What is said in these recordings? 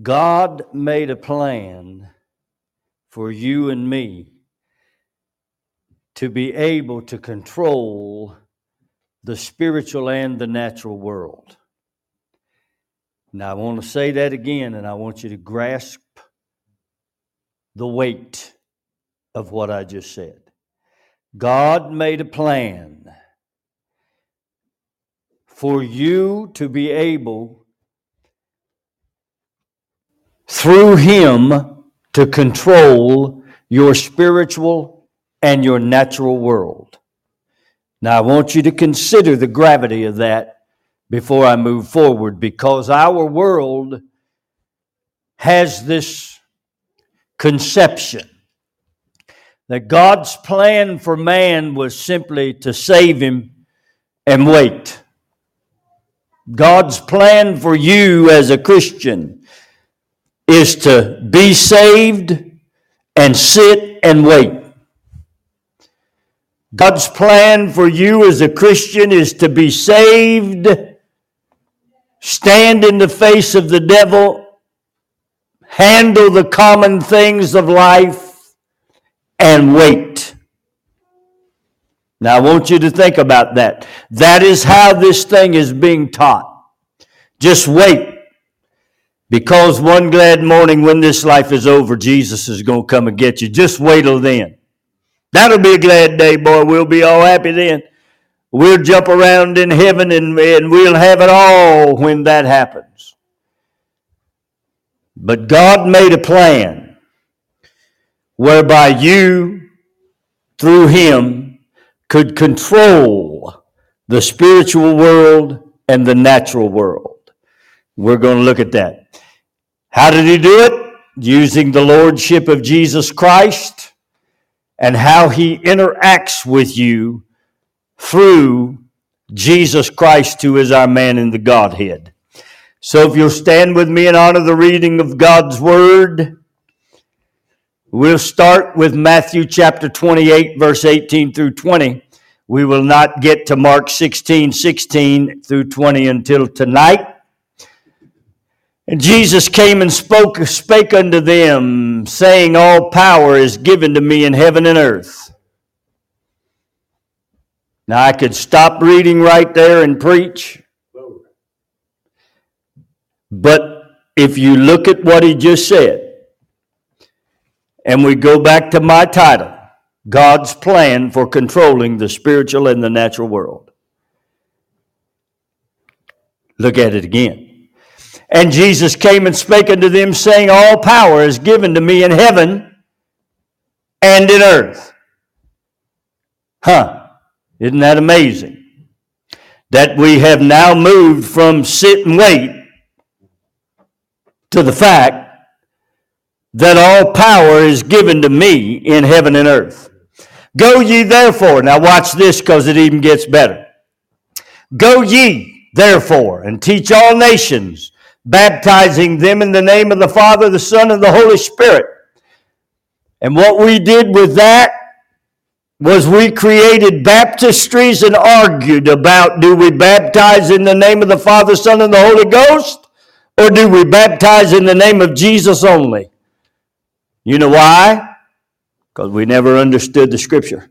God made a plan for you and me to be able to control the spiritual and the natural world. Now, I want to say that again, and I want you to grasp the weight of what I just said. God made a plan for you to be able, through Him, to control your spiritual and your natural world. Now, I want you to consider the gravity of that before I move forward because our world has this conception that God's plan for man was simply to save him and wait. God's plan for you as a Christian is to be saved and sit and wait. God's plan for you as a Christian is to be saved, stand in the face of the devil, handle the common things of life, and wait. Now, I want you to think about that. That is how this thing is being taught. Just wait. Because one glad morning when this life is over, Jesus is going to come and get you. Just wait till then. That'll be a glad day, boy. We'll be all happy then. We'll jump around in heaven and, and we'll have it all when that happens. But God made a plan whereby you, through Him, could control the spiritual world and the natural world. We're going to look at that. How did He do it? Using the Lordship of Jesus Christ and how he interacts with you through Jesus Christ, who is our man in the Godhead. So if you'll stand with me and honor the reading of God's Word, we'll start with Matthew chapter 28, verse 18 through 20. We will not get to Mark 16, 16 through 20 until tonight. And Jesus came and spoke, spake unto them, saying, All power is given to me in heaven and earth. Now I could stop reading right there and preach. But if you look at what he just said, and we go back to my title, God's plan for controlling the spiritual and the natural world. Look at it again. And Jesus came and spake unto them, saying, All power is given to me in heaven and in earth. Huh. Isn't that amazing? That we have now moved from sit and wait to the fact that all power is given to me in heaven and earth. Go ye therefore. Now watch this because it even gets better. Go ye therefore and teach all nations baptizing them in the name of the Father, the Son, and the Holy Spirit. And what we did with that was we created baptistries and argued about do we baptize in the name of the Father, Son, and the Holy Ghost, or do we baptize in the name of Jesus only? You know why? Because we never understood the Scripture.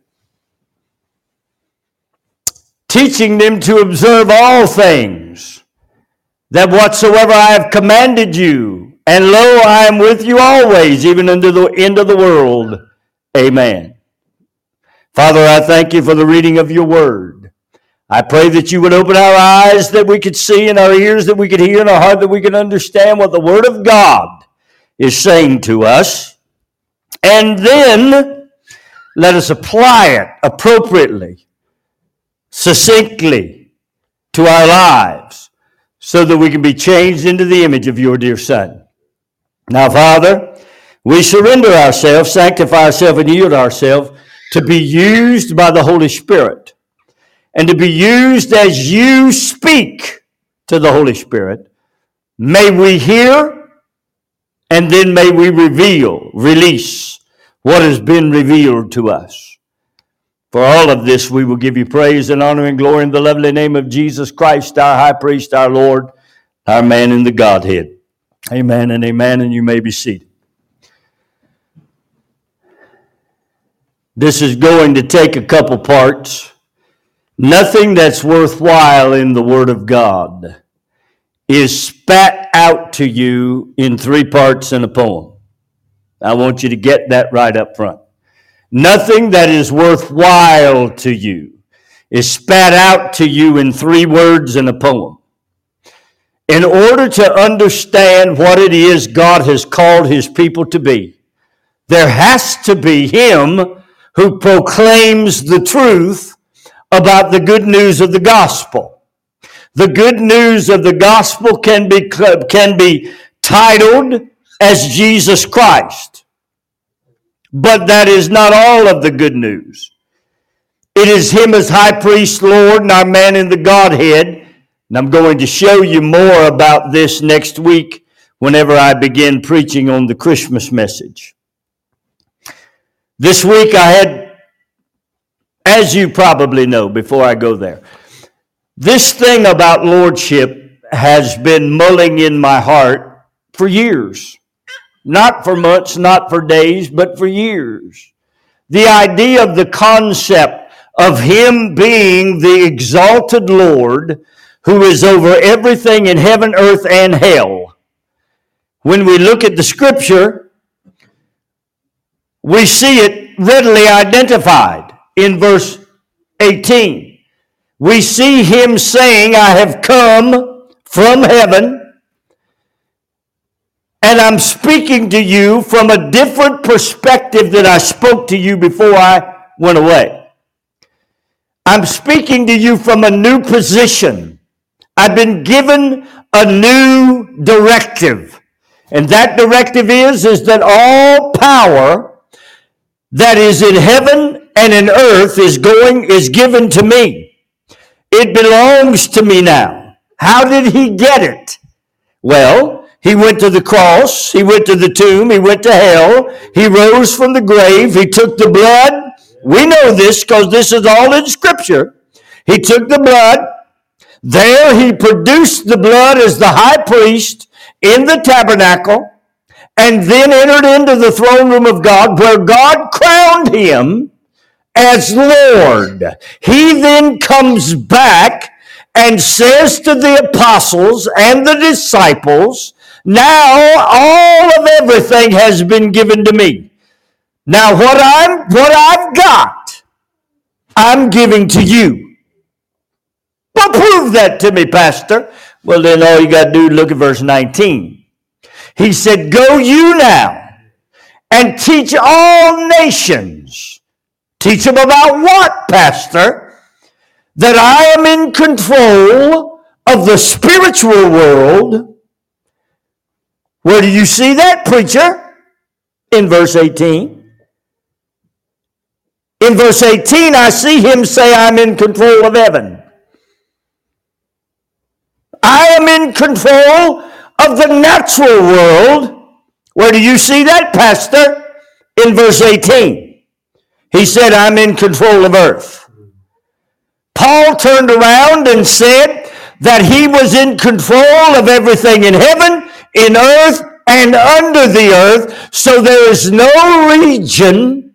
Teaching them to observe all things that whatsoever I have commanded you, and lo, I am with you always, even unto the end of the world. Amen. Father, I thank you for the reading of your word. I pray that you would open our eyes that we could see, and our ears that we could hear, and our heart that we could understand what the word of God is saying to us. And then let us apply it appropriately, succinctly to our lives so that we can be changed into the image of your dear Son. Now, Father, we surrender ourselves, sanctify ourselves, and yield ourselves to be used by the Holy Spirit and to be used as you speak to the Holy Spirit. May we hear and then may we reveal, release what has been revealed to us. For all of this, we will give you praise and honor and glory in the lovely name of Jesus Christ, our high priest, our Lord, our man in the Godhead. Amen and amen, and you may be seated. This is going to take a couple parts. Nothing that's worthwhile in the Word of God is spat out to you in three parts in a poem. I want you to get that right up front. Nothing that is worthwhile to you is spat out to you in three words in a poem. In order to understand what it is God has called his people to be, there has to be him who proclaims the truth about the good news of the gospel. The good news of the gospel can be, can be titled as Jesus Christ. But that is not all of the good news. It is Him as high priest, Lord, and our man in the Godhead. And I'm going to show you more about this next week whenever I begin preaching on the Christmas message. This week I had, as you probably know before I go there, this thing about lordship has been mulling in my heart for years. Not for months, not for days, but for years. The idea of the concept of Him being the exalted Lord who is over everything in heaven, earth, and hell. When we look at the scripture, we see it readily identified in verse 18. We see him saying, I have come from heaven and I'm speaking to you from a different perspective than I spoke to you before I went away. I'm speaking to you from a new position. I've been given a new directive. And that directive is, is that all power that is in heaven and in earth is going, is given to me. It belongs to me now. How did he get it? Well, he went to the cross, he went to the tomb, he went to hell, he rose from the grave, he took the blood. We know this because this is all in scripture. He took the blood. There he produced the blood as the high priest in the tabernacle and then entered into the throne room of God where God crowned him as Lord. He then comes back and says to the apostles and the disciples, now all of everything has been given to me. Now what I'm what I've got, I'm giving to you. Well, prove that to me, Pastor. Well, then all you got to do look at verse 19. He said, Go you now and teach all nations. Teach them about what, Pastor? That I am in control of the spiritual world. Where do you see that, preacher? In verse 18. In verse 18, I see him say, I'm in control of heaven. I am in control of the natural world. Where do you see that, Pastor? In verse 18. He said, I'm in control of earth. Paul turned around and said that he was in control of everything in heaven, in earth, and under the earth. So there is no region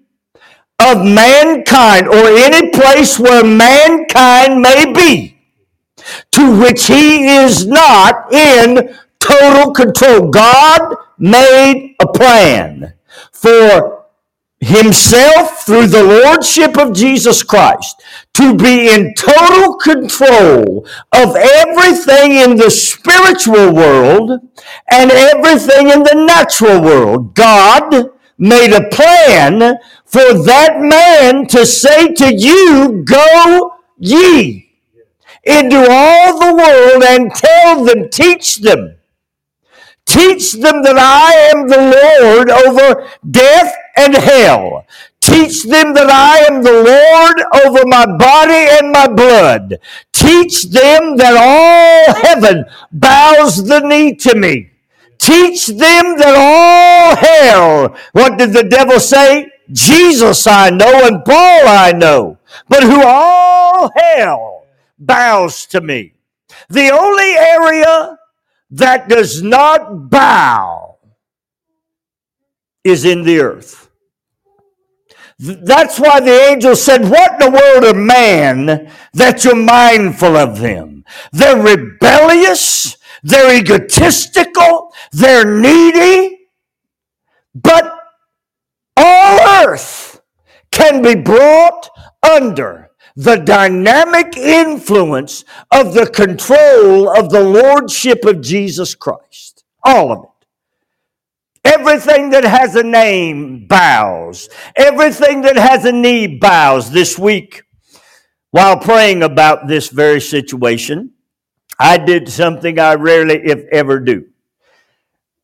of mankind or any place where mankind may be to which he is not in total control. God made a plan for himself through the lordship of Jesus Christ to be in total control of everything in the spiritual world and everything in the natural world. God made a plan for that man to say to you, go ye into all the world and tell them, teach them Teach them that I am the Lord over death and hell. Teach them that I am the Lord over my body and my blood. Teach them that all heaven bows the knee to me. Teach them that all hell, what did the devil say? Jesus I know and Paul I know, but who all hell bows to me. The only area that does not bow is in the earth. That's why the angel said, What in the world are man that you're mindful of them? They're rebellious, they're egotistical, they're needy, but all earth can be brought under the dynamic influence of the control of the Lordship of Jesus Christ. All of it. Everything that has a name bows. Everything that has a knee bows. This week, while praying about this very situation, I did something I rarely, if ever, do.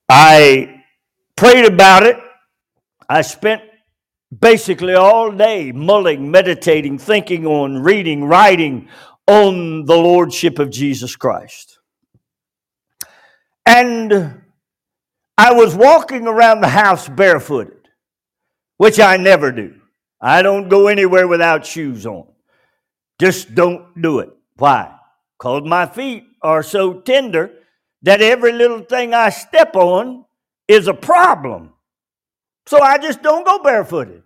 I prayed about it. I spent basically all day mulling, meditating, thinking on, reading, writing on the Lordship of Jesus Christ. And I was walking around the house barefooted, which I never do. I don't go anywhere without shoes on. Just don't do it. Why? Because my feet are so tender that every little thing I step on is a problem. So I just don't go barefooted.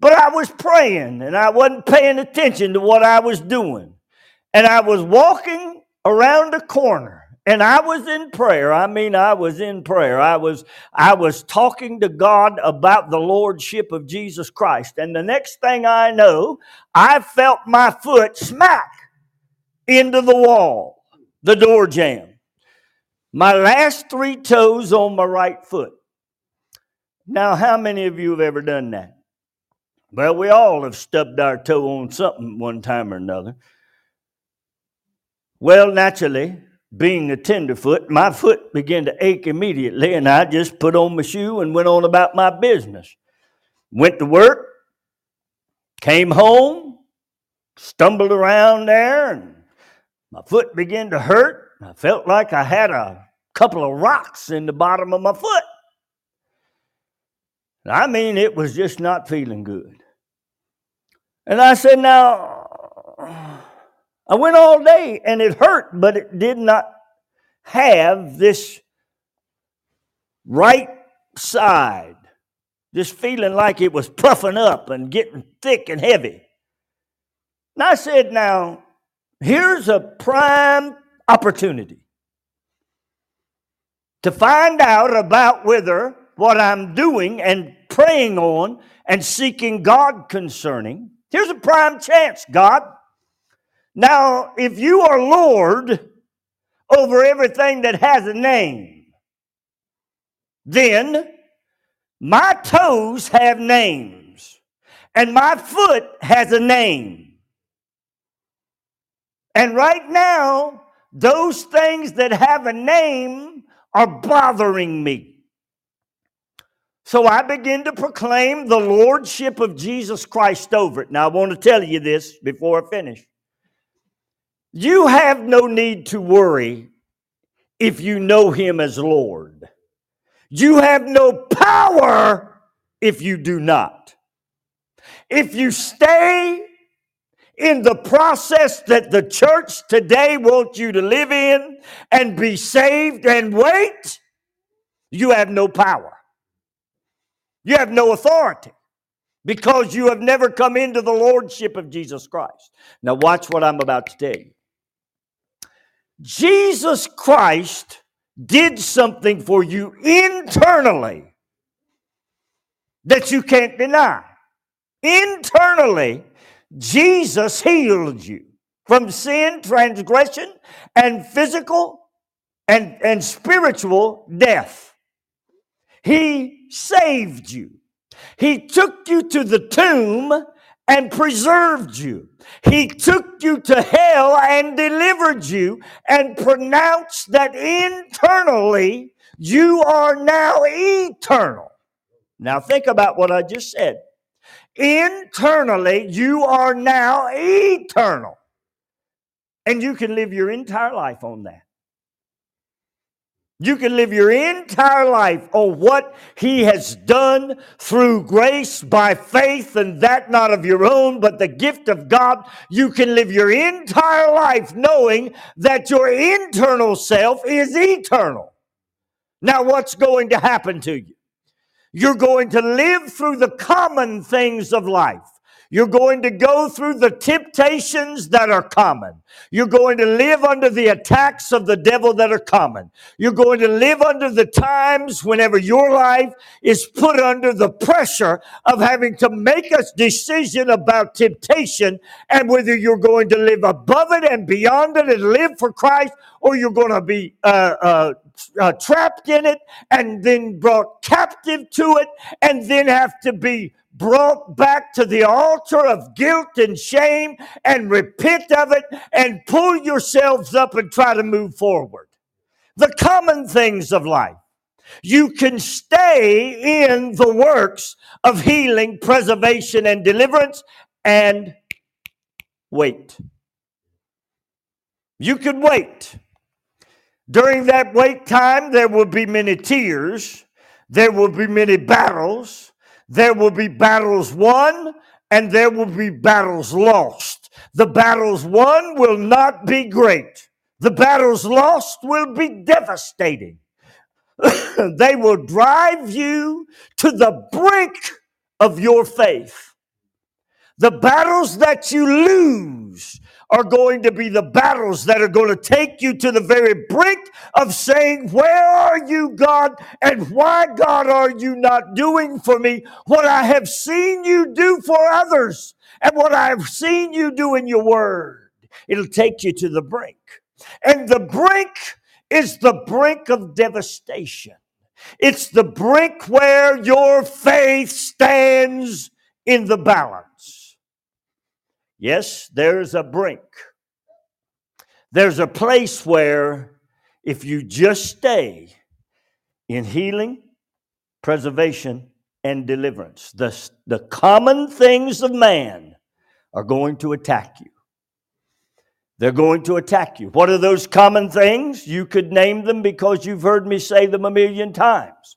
But I was praying and I wasn't paying attention to what I was doing. And I was walking around the corner and I was in prayer. I mean, I was in prayer. I was I was talking to God about the lordship of Jesus Christ. And the next thing I know, I felt my foot smack into the wall, the door jamb. My last three toes on my right foot. Now, how many of you have ever done that? Well, we all have stubbed our toe on something one time or another. Well, naturally, being a tenderfoot, my foot began to ache immediately, and I just put on my shoe and went on about my business. Went to work, came home, stumbled around there, and my foot began to hurt. I felt like I had a couple of rocks in the bottom of my foot. I mean, it was just not feeling good. And I said, Now, I went all day and it hurt, but it did not have this right side, just feeling like it was puffing up and getting thick and heavy. And I said, Now, here's a prime opportunity to find out about whether what I'm doing and praying on and seeking God concerning. Here's a prime chance, God. Now, if you are Lord over everything that has a name, then my toes have names and my foot has a name. And right now, those things that have a name are bothering me. So I begin to proclaim the lordship of Jesus Christ over it. Now, I want to tell you this before I finish. You have no need to worry if you know him as Lord. You have no power if you do not. If you stay in the process that the church today wants you to live in and be saved and wait, you have no power. You have no authority because you have never come into the lordship of Jesus Christ. Now, watch what I'm about to tell you. Jesus Christ did something for you internally that you can't deny. Internally, Jesus healed you from sin, transgression, and physical and, and spiritual death. He saved you. He took you to the tomb and preserved you. He took you to hell and delivered you and pronounced that internally you are now eternal. Now, think about what I just said. Internally, you are now eternal. And you can live your entire life on that. You can live your entire life on what He has done through grace by faith, and that not of your own, but the gift of God. You can live your entire life knowing that your internal self is eternal. Now, what's going to happen to you? You're going to live through the common things of life. You're going to go through the temptations that are common. You're going to live under the attacks of the devil that are common. You're going to live under the times whenever your life is put under the pressure of having to make a decision about temptation and whether you're going to live above it and beyond it and live for Christ or you're going to be uh, uh, uh, trapped in it and then brought captive to it and then have to be brought back to the altar of guilt and shame and repent of it and pull yourselves up and try to move forward. The common things of life. You can stay in the works of healing, preservation, and deliverance and wait. You can wait. During that wait time, there will be many tears, there will be many battles, there will be battles won and there will be battles lost. The battles won will not be great. The battles lost will be devastating. they will drive you to the brink of your faith. The battles that you lose are going to be the battles that are going to take you to the very brink of saying, Where are you, God? And why, God, are you not doing for me what I have seen you do for others and what I have seen you do in your word? It'll take you to the brink. And the brink is the brink of devastation. It's the brink where your faith stands in the balance. Yes, there's a brink. There's a place where if you just stay in healing, preservation, and deliverance, the, the common things of man are going to attack you. They're going to attack you. What are those common things? You could name them because you've heard me say them a million times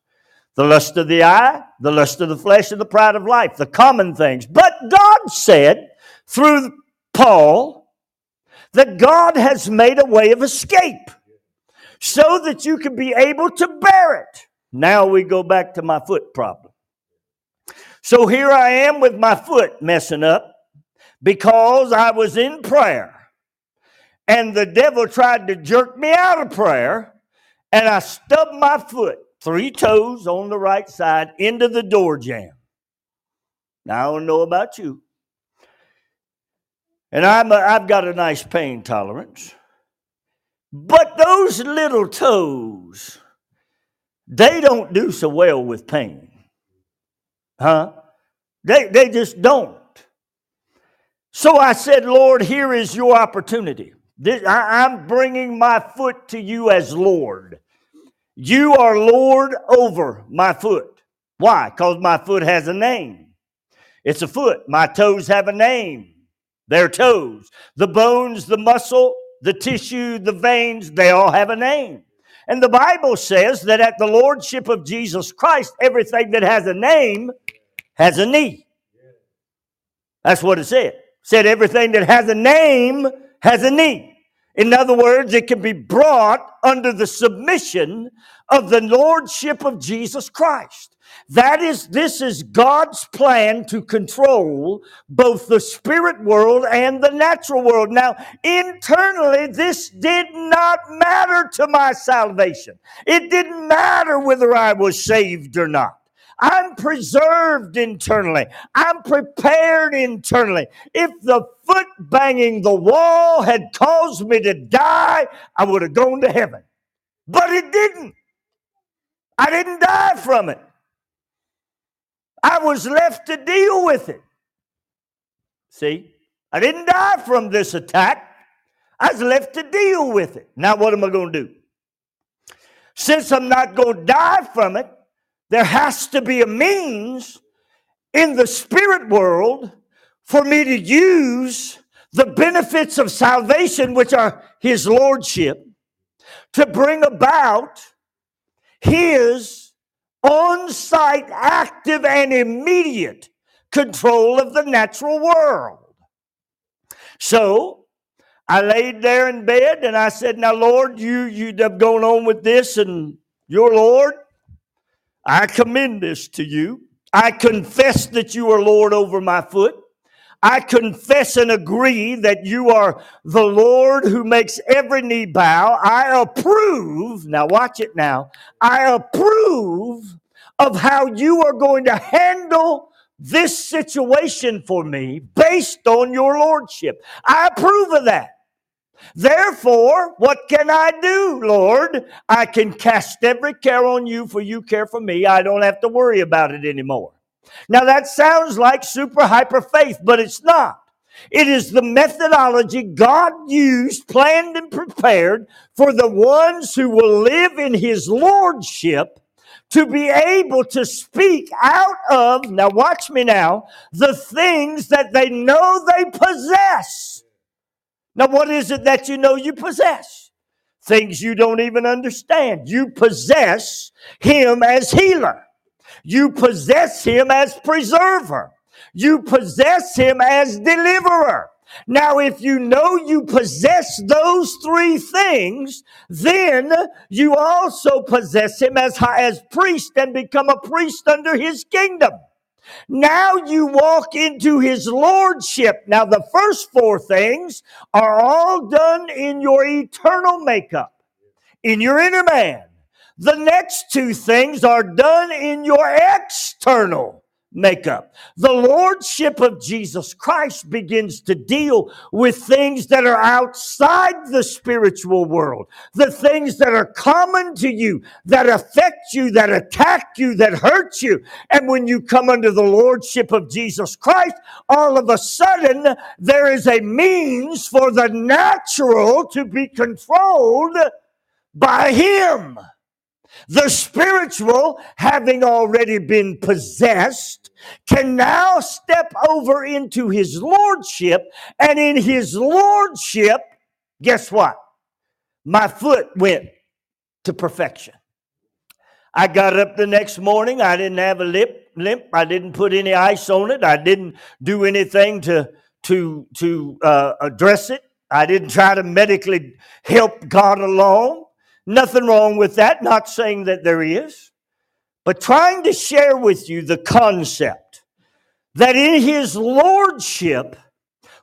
the lust of the eye, the lust of the flesh, and the pride of life, the common things. But God said, through Paul that God has made a way of escape so that you can be able to bear it. Now we go back to my foot problem. So here I am with my foot messing up because I was in prayer and the devil tried to jerk me out of prayer and I stubbed my foot, three toes on the right side, into the door jamb. Now I don't know about you. And I'm a, I've got a nice pain tolerance. But those little toes, they don't do so well with pain. Huh? They, they just don't. So I said, Lord, here is your opportunity. This, I, I'm bringing my foot to you as Lord. You are Lord over my foot. Why? Because my foot has a name. It's a foot. My toes have a name their toes. The bones, the muscle, the tissue, the veins, they all have a name. And the Bible says that at the Lordship of Jesus Christ, everything that has a name has a knee. That's what it said. It said everything that has a name has a knee. In other words, it can be brought under the submission of the Lordship of Jesus Christ. That is, this is God's plan to control both the spirit world and the natural world. Now, internally, this did not matter to my salvation. It didn't matter whether I was saved or not. I'm preserved internally. I'm prepared internally. If the foot banging the wall had caused me to die, I would have gone to heaven. But it didn't. I didn't die from it. I was left to deal with it. See, I didn't die from this attack. I was left to deal with it. Now, what am I going to do? Since I'm not going to die from it, there has to be a means in the spirit world for me to use the benefits of salvation, which are His Lordship, to bring about his on site, active, and immediate control of the natural world. So I laid there in bed and I said, Now, Lord, you, you have gone on with this, and your Lord, I commend this to you. I confess that you are Lord over my foot. I confess and agree that you are the Lord who makes every knee bow. I approve, now watch it now. I approve of how you are going to handle this situation for me based on your lordship. I approve of that. Therefore, what can I do, Lord? I can cast every care on you, for you care for me. I don't have to worry about it anymore. Now, that sounds like super hyper faith, but it's not. It is the methodology God used, planned, and prepared for the ones who will live in His Lordship to be able to speak out of, now watch me now, the things that they know they possess. Now, what is it that you know you possess? Things you don't even understand. You possess Him as healer. You possess him as preserver. You possess him as deliverer. Now, if you know you possess those three things, then you also possess him as, as priest and become a priest under his kingdom. Now you walk into his lordship. Now, the first four things are all done in your eternal makeup, in your inner man. The next two things are done in your external makeup. The Lordship of Jesus Christ begins to deal with things that are outside the spiritual world, the things that are common to you, that affect you, that attack you, that hurt you. And when you come under the Lordship of Jesus Christ, all of a sudden there is a means for the natural to be controlled by Him. The spiritual, having already been possessed, can now step over into his lordship. And in his lordship, guess what? My foot went to perfection. I got up the next morning. I didn't have a lip limp. I didn't put any ice on it. I didn't do anything to to to uh, address it. I didn't try to medically help God along. Nothing wrong with that, not saying that there is, but trying to share with you the concept that in his lordship,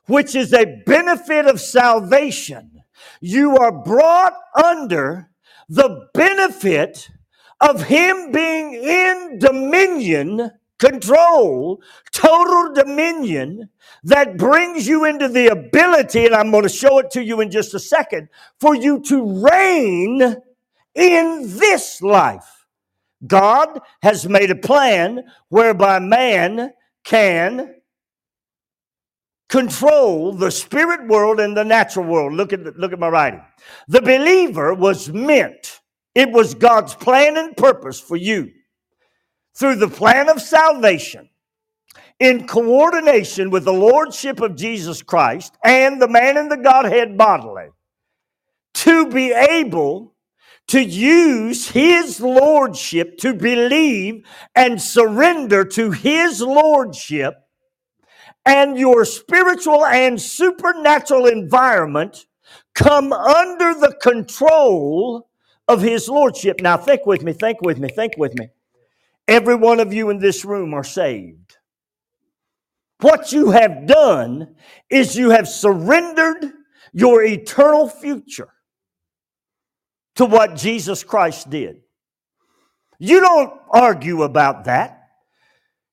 which is a benefit of salvation, you are brought under the benefit of him being in dominion control, total dominion that brings you into the ability, and I'm going to show it to you in just a second, for you to reign in this life. God has made a plan whereby man can control the spirit world and the natural world. Look at, look at my writing. The believer was meant, it was God's plan and purpose for you through the plan of salvation in coordination with the Lordship of Jesus Christ and the man in the Godhead bodily to be able to use his lordship to believe and surrender to his lordship and your spiritual and supernatural environment come under the control of his lordship. Now, think with me, think with me, think with me. Every one of you in this room are saved. What you have done is you have surrendered your eternal future to what Jesus Christ did. You don't argue about that.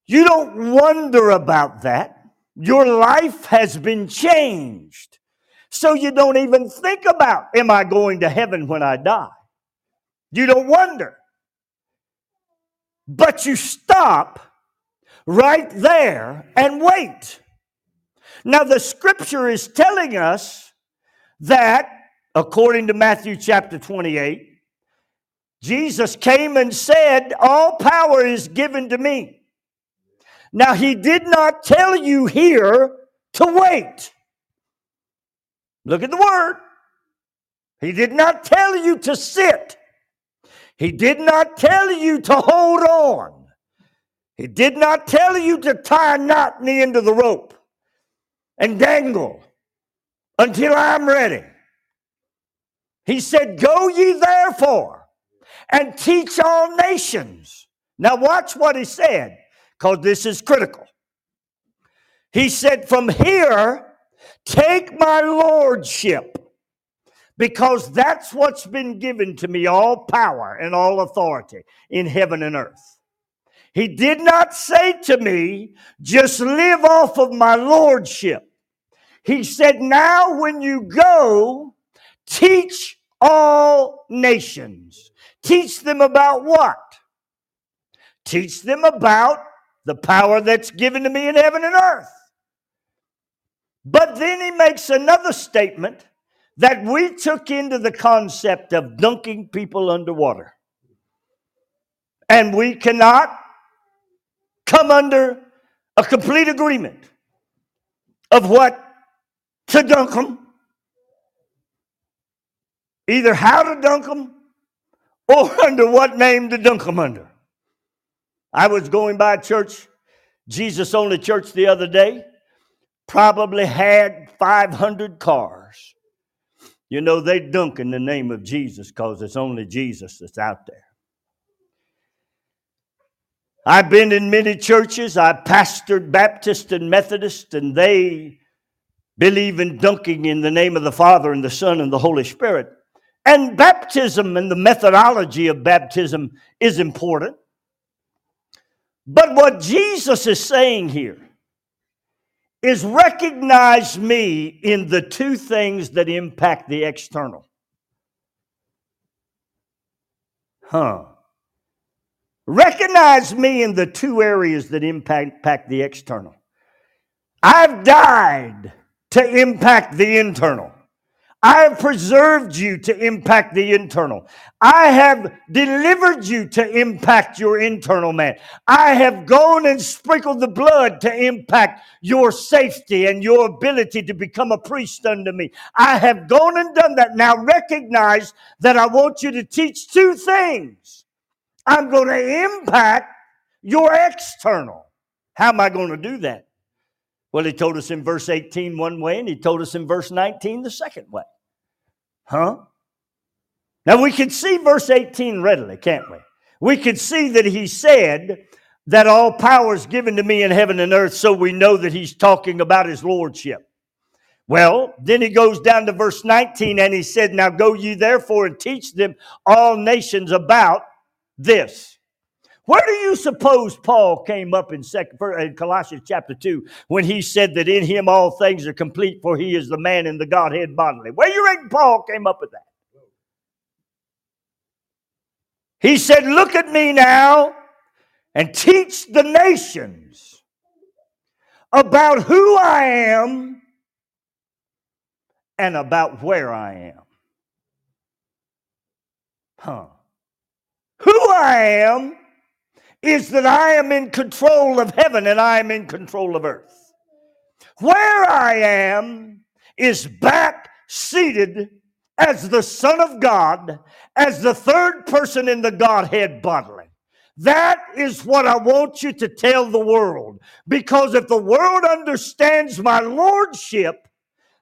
You don't wonder about that. Your life has been changed. So you don't even think about, am I going to heaven when I die? You don't wonder. But you stop right there and wait. Now, the scripture is telling us that, according to Matthew chapter 28, Jesus came and said, All power is given to me. Now, he did not tell you here to wait. Look at the word. He did not tell you to sit. He did not tell you to hold on. He did not tell you to tie a knot in the end of the rope and dangle until I'm ready. He said, Go ye therefore and teach all nations. Now, watch what he said, because this is critical. He said, From here, take my lordship, because that's what's been given to me all power and all authority in heaven and earth. He did not say to me, just live off of my lordship. He said, now when you go, teach all nations. Teach them about what? Teach them about the power that's given to me in heaven and earth. But then he makes another statement that we took into the concept of dunking people underwater. And we cannot come under a complete agreement of what to dunk them, either how to dunk them or under what name to dunk them under. I was going by church, Jesus only church the other day, probably had 500 cars. You know, they dunk in the name of Jesus because it's only Jesus that's out there. I've been in many churches. I pastored Baptist and Methodist, and they believe in dunking in the name of the Father and the Son and the Holy Spirit. And baptism and the methodology of baptism is important. But what Jesus is saying here is recognize me in the two things that impact the external. Huh. Recognize me in the two areas that impact, impact the external. I've died to impact the internal. I have preserved you to impact the internal. I have delivered you to impact your internal man. I have gone and sprinkled the blood to impact your safety and your ability to become a priest unto me. I have gone and done that. Now recognize that I want you to teach two things I'm going to impact your external. How am I going to do that? Well, he told us in verse 18 one way, and he told us in verse 19 the second way. Huh? Now we can see verse 18 readily, can't we? We can see that he said that all power is given to me in heaven and earth, so we know that he's talking about his lordship. Well, then he goes down to verse 19 and he said, Now go ye therefore and teach them all nations about this. Where do you suppose Paul came up in, second, in Colossians chapter 2 when he said that in him all things are complete, for he is the man in the Godhead bodily? Where you reckon Paul came up with that? He said, Look at me now and teach the nations about who I am and about where I am. Huh. Who I am is that I am in control of heaven and I am in control of earth. Where I am is back seated as the Son of God, as the third person in the Godhead bodily. That is what I want you to tell the world. Because if the world understands my lordship,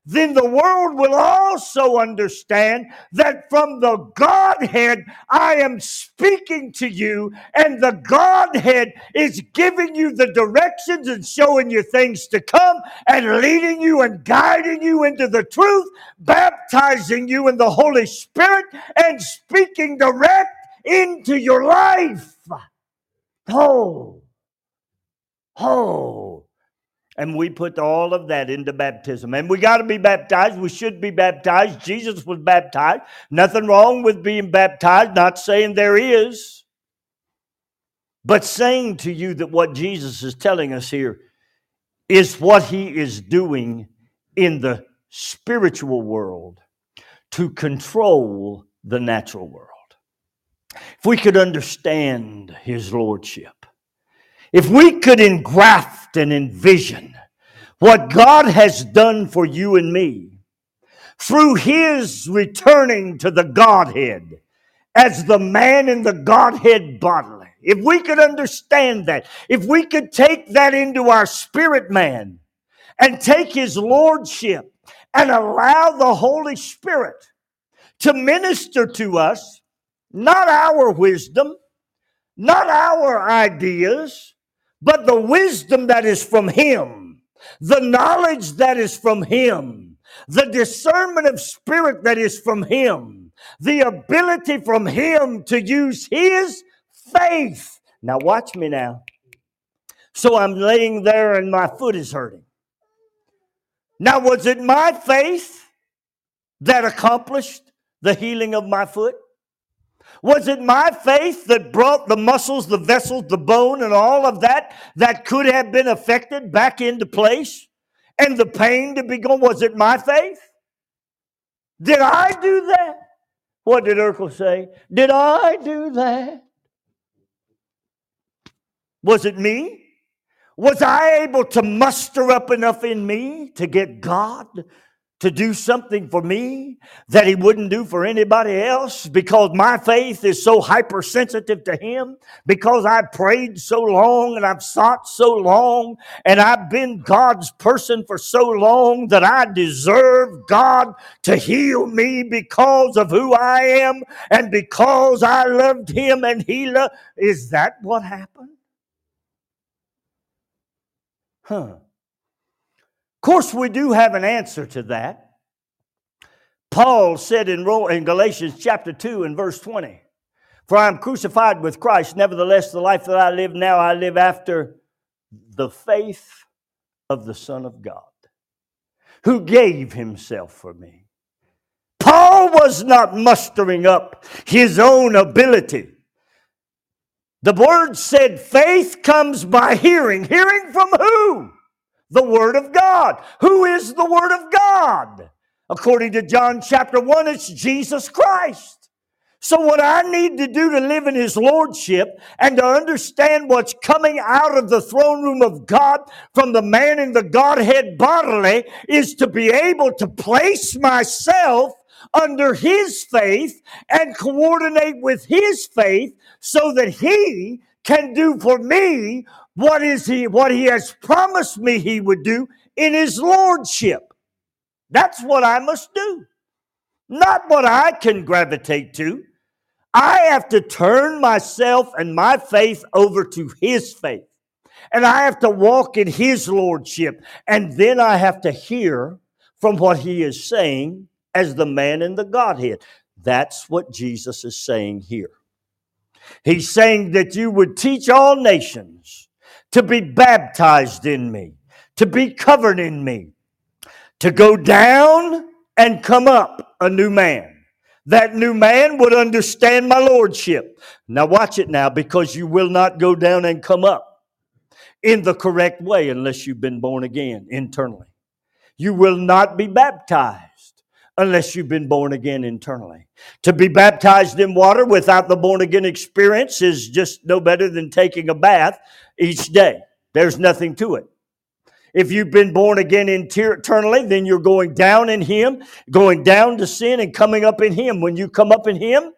then the world will also understand that from the Godhead I am speaking to you, and the Godhead is giving you the directions and showing you things to come, and leading you and guiding you into the truth, baptizing you in the Holy Spirit, and speaking direct into your life. Oh, oh. And we put all of that into baptism. And we got to be baptized. We should be baptized. Jesus was baptized. Nothing wrong with being baptized, not saying there is. But saying to you that what Jesus is telling us here is what he is doing in the spiritual world to control the natural world. If we could understand his lordship, if we could engraft and envision what God has done for you and me through his returning to the Godhead as the man in the Godhead bodily. If we could understand that, if we could take that into our spirit man and take his lordship and allow the Holy Spirit to minister to us, not our wisdom, not our ideas, but the wisdom that is from Him, the knowledge that is from Him, the discernment of spirit that is from Him, the ability from Him to use His faith. Now, watch me now. So I'm laying there and my foot is hurting. Now, was it my faith that accomplished the healing of my foot? Was it my faith that brought the muscles, the vessels, the bone, and all of that that could have been affected back into place? And the pain to be gone? Was it my faith? Did I do that? What did Urkel say? Did I do that? Was it me? Was I able to muster up enough in me to get God to do something for me that he wouldn't do for anybody else because my faith is so hypersensitive to him? Because I prayed so long and I've sought so long and I've been God's person for so long that I deserve God to heal me because of who I am and because I loved him and he loved is that what happened? Huh course, we do have an answer to that. Paul said in, in Galatians chapter 2 and verse 20, For I am crucified with Christ, nevertheless, the life that I live now, I live after the faith of the Son of God, who gave himself for me. Paul was not mustering up his own ability. The word said faith comes by hearing. Hearing from who? The Word of God. Who is the Word of God? According to John chapter 1, it's Jesus Christ. So, what I need to do to live in His Lordship and to understand what's coming out of the throne room of God from the man in the Godhead bodily is to be able to place myself under His faith and coordinate with His faith so that He can do for me what is he what he has promised me he would do in his lordship. That's what i must do. Not what i can gravitate to. I have to turn myself and my faith over to his faith. And i have to walk in his lordship. And then i have to hear from what he is saying as the man in the godhead. That's what jesus is saying here. He's saying that you would teach all nations to be baptized in me, to be covered in me, to go down and come up a new man. That new man would understand my lordship. Now, watch it now, because you will not go down and come up in the correct way unless you've been born again internally. You will not be baptized unless you've been born again internally. To be baptized in water without the born again experience is just no better than taking a bath each day. There's nothing to it. If you've been born again internally, then you're going down in Him, going down to sin and coming up in Him. When you come up in Him,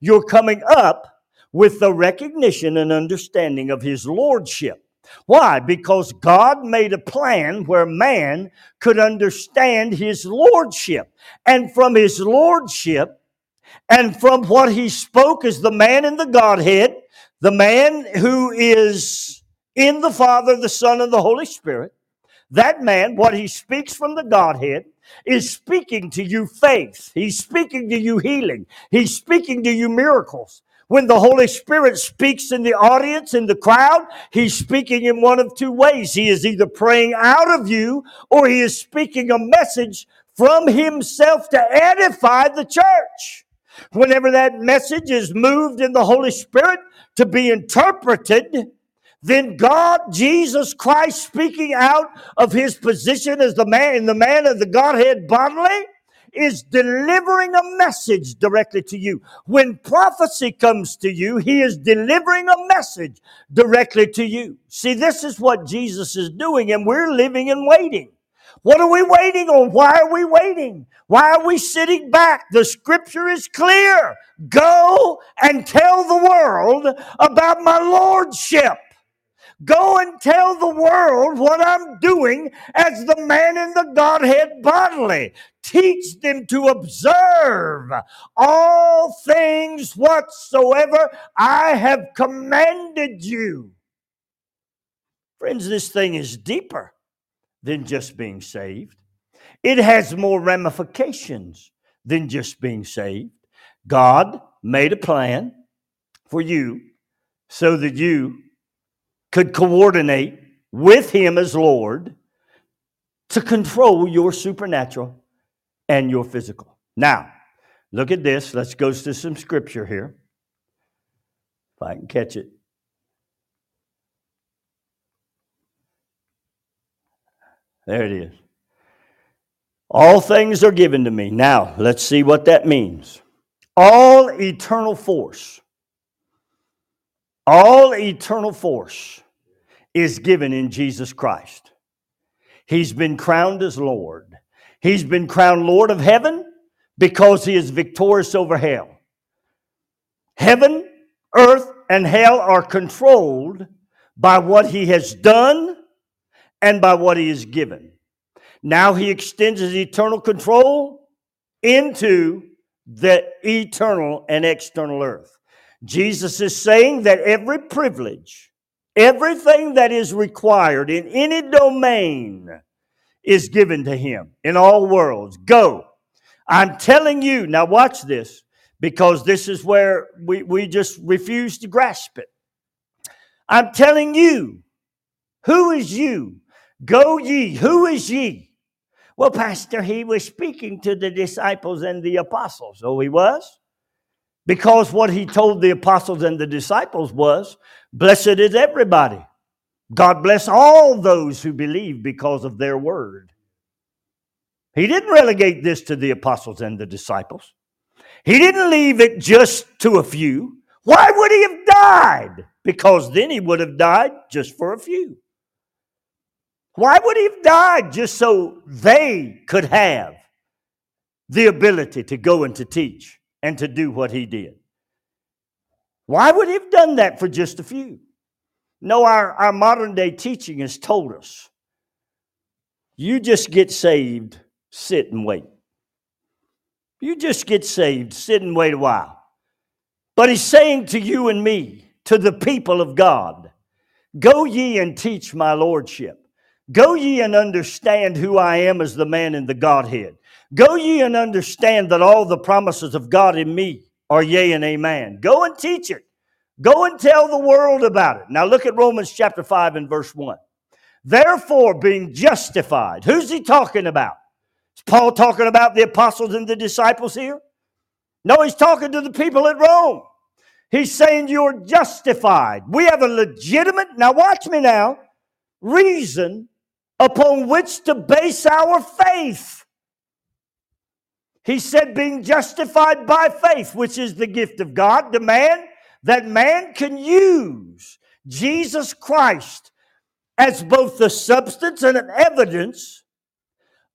you're coming up with the recognition and understanding of His Lordship. Why? Because God made a plan where man could understand His Lordship. And from His Lordship, and from what He spoke as the man in the Godhead, the man who is in the Father, the Son, and the Holy Spirit, that man, what he speaks from the Godhead, is speaking to you faith. He's speaking to you healing. He's speaking to you miracles. When the Holy Spirit speaks in the audience, in the crowd, he's speaking in one of two ways. He is either praying out of you or he is speaking a message from himself to edify the church. Whenever that message is moved in the Holy Spirit to be interpreted, then God, Jesus Christ, speaking out of his position as the man in the man of the Godhead bodily, is delivering a message directly to you. When prophecy comes to you, he is delivering a message directly to you. See, this is what Jesus is doing, and we're living and waiting. What are we waiting on? Why are we waiting? Why are we sitting back? The scripture is clear. Go and tell the world about my lordship. Go and tell the world what I'm doing as the man in the Godhead bodily. Teach them to observe all things whatsoever I have commanded you. Friends, this thing is deeper than just being saved. It has more ramifications than just being saved. God made a plan for you so that you could coordinate with Him as Lord to control your supernatural and your physical. Now, look at this. Let's go to some scripture here. If I can catch it. There it is. All things are given to me. Now, let's see what that means. All eternal force, all eternal force is given in Jesus Christ. He's been crowned as Lord. He's been crowned Lord of heaven because he is victorious over hell. Heaven, earth, and hell are controlled by what he has done and by what he has given. Now he extends his eternal control into the eternal and external earth. Jesus is saying that every privilege, everything that is required in any domain is given to him in all worlds. Go. I'm telling you, now watch this, because this is where we, we just refuse to grasp it. I'm telling you, who is you? Go ye. Who is ye? Well, Pastor, he was speaking to the disciples and the apostles. Oh, he was? Because what he told the apostles and the disciples was, Blessed is everybody. God bless all those who believe because of their word. He didn't relegate this to the apostles and the disciples. He didn't leave it just to a few. Why would he have died? Because then he would have died just for a few. Why would he have died just so they could have the ability to go and to teach and to do what he did? Why would he have done that for just a few? No, our, our modern day teaching has told us you just get saved, sit and wait. You just get saved, sit and wait a while. But he's saying to you and me, to the people of God, go ye and teach my lordship. Go ye and understand who I am as the man in the Godhead. Go ye and understand that all the promises of God in me are yea and amen. Go and teach it. Go and tell the world about it. Now look at Romans chapter 5 and verse 1. Therefore, being justified, who's he talking about? Is Paul talking about the apostles and the disciples here? No, he's talking to the people at Rome. He's saying you're justified. We have a legitimate, now watch me now, reason upon which to base our faith. He said, being justified by faith, which is the gift of God, demand that man can use Jesus Christ as both the substance and an evidence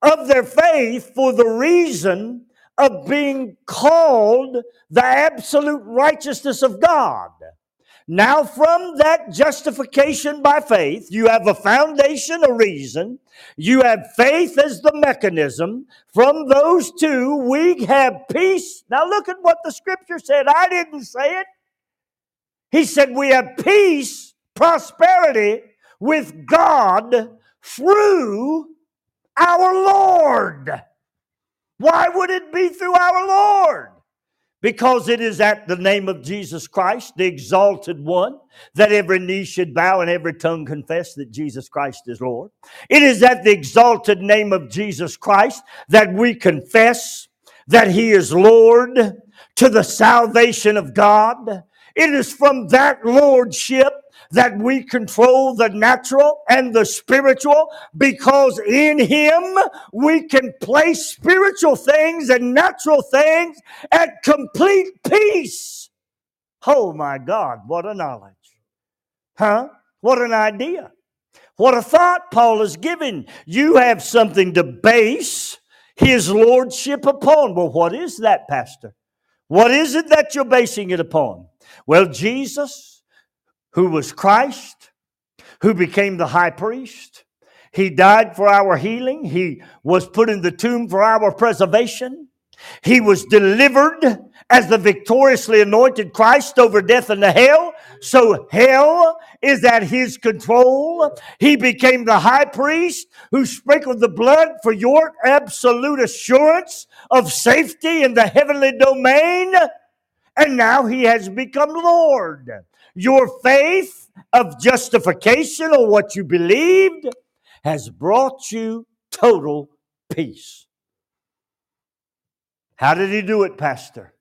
of their faith for the reason of being called the absolute righteousness of God. Now, from that justification by faith, you have a foundation, a reason. You have faith as the mechanism. From those two, we have peace. Now, look at what the scripture said. I didn't say it. He said, We have peace, prosperity with God through our Lord. Why would it be through our Lord? Because it is at the name of Jesus Christ, the exalted one, that every knee should bow and every tongue confess that Jesus Christ is Lord. It is at the exalted name of Jesus Christ that we confess that he is Lord to the salvation of God. It is from that lordship that we control the natural and the spiritual because in Him we can place spiritual things and natural things at complete peace. Oh my God, what a knowledge. Huh? What an idea. What a thought Paul is giving. You have something to base his lordship upon. Well, what is that, Pastor? What is it that you're basing it upon? Well, Jesus, who was Christ, who became the high priest, he died for our healing, he was put in the tomb for our preservation. He was delivered as the victoriously anointed Christ over death and the hell. So hell is at his control. He became the high priest who sprinkled the blood for your absolute assurance of safety in the heavenly domain. And now he has become Lord. Your faith of justification or what you believed has brought you total peace. How did he do it, Pastor?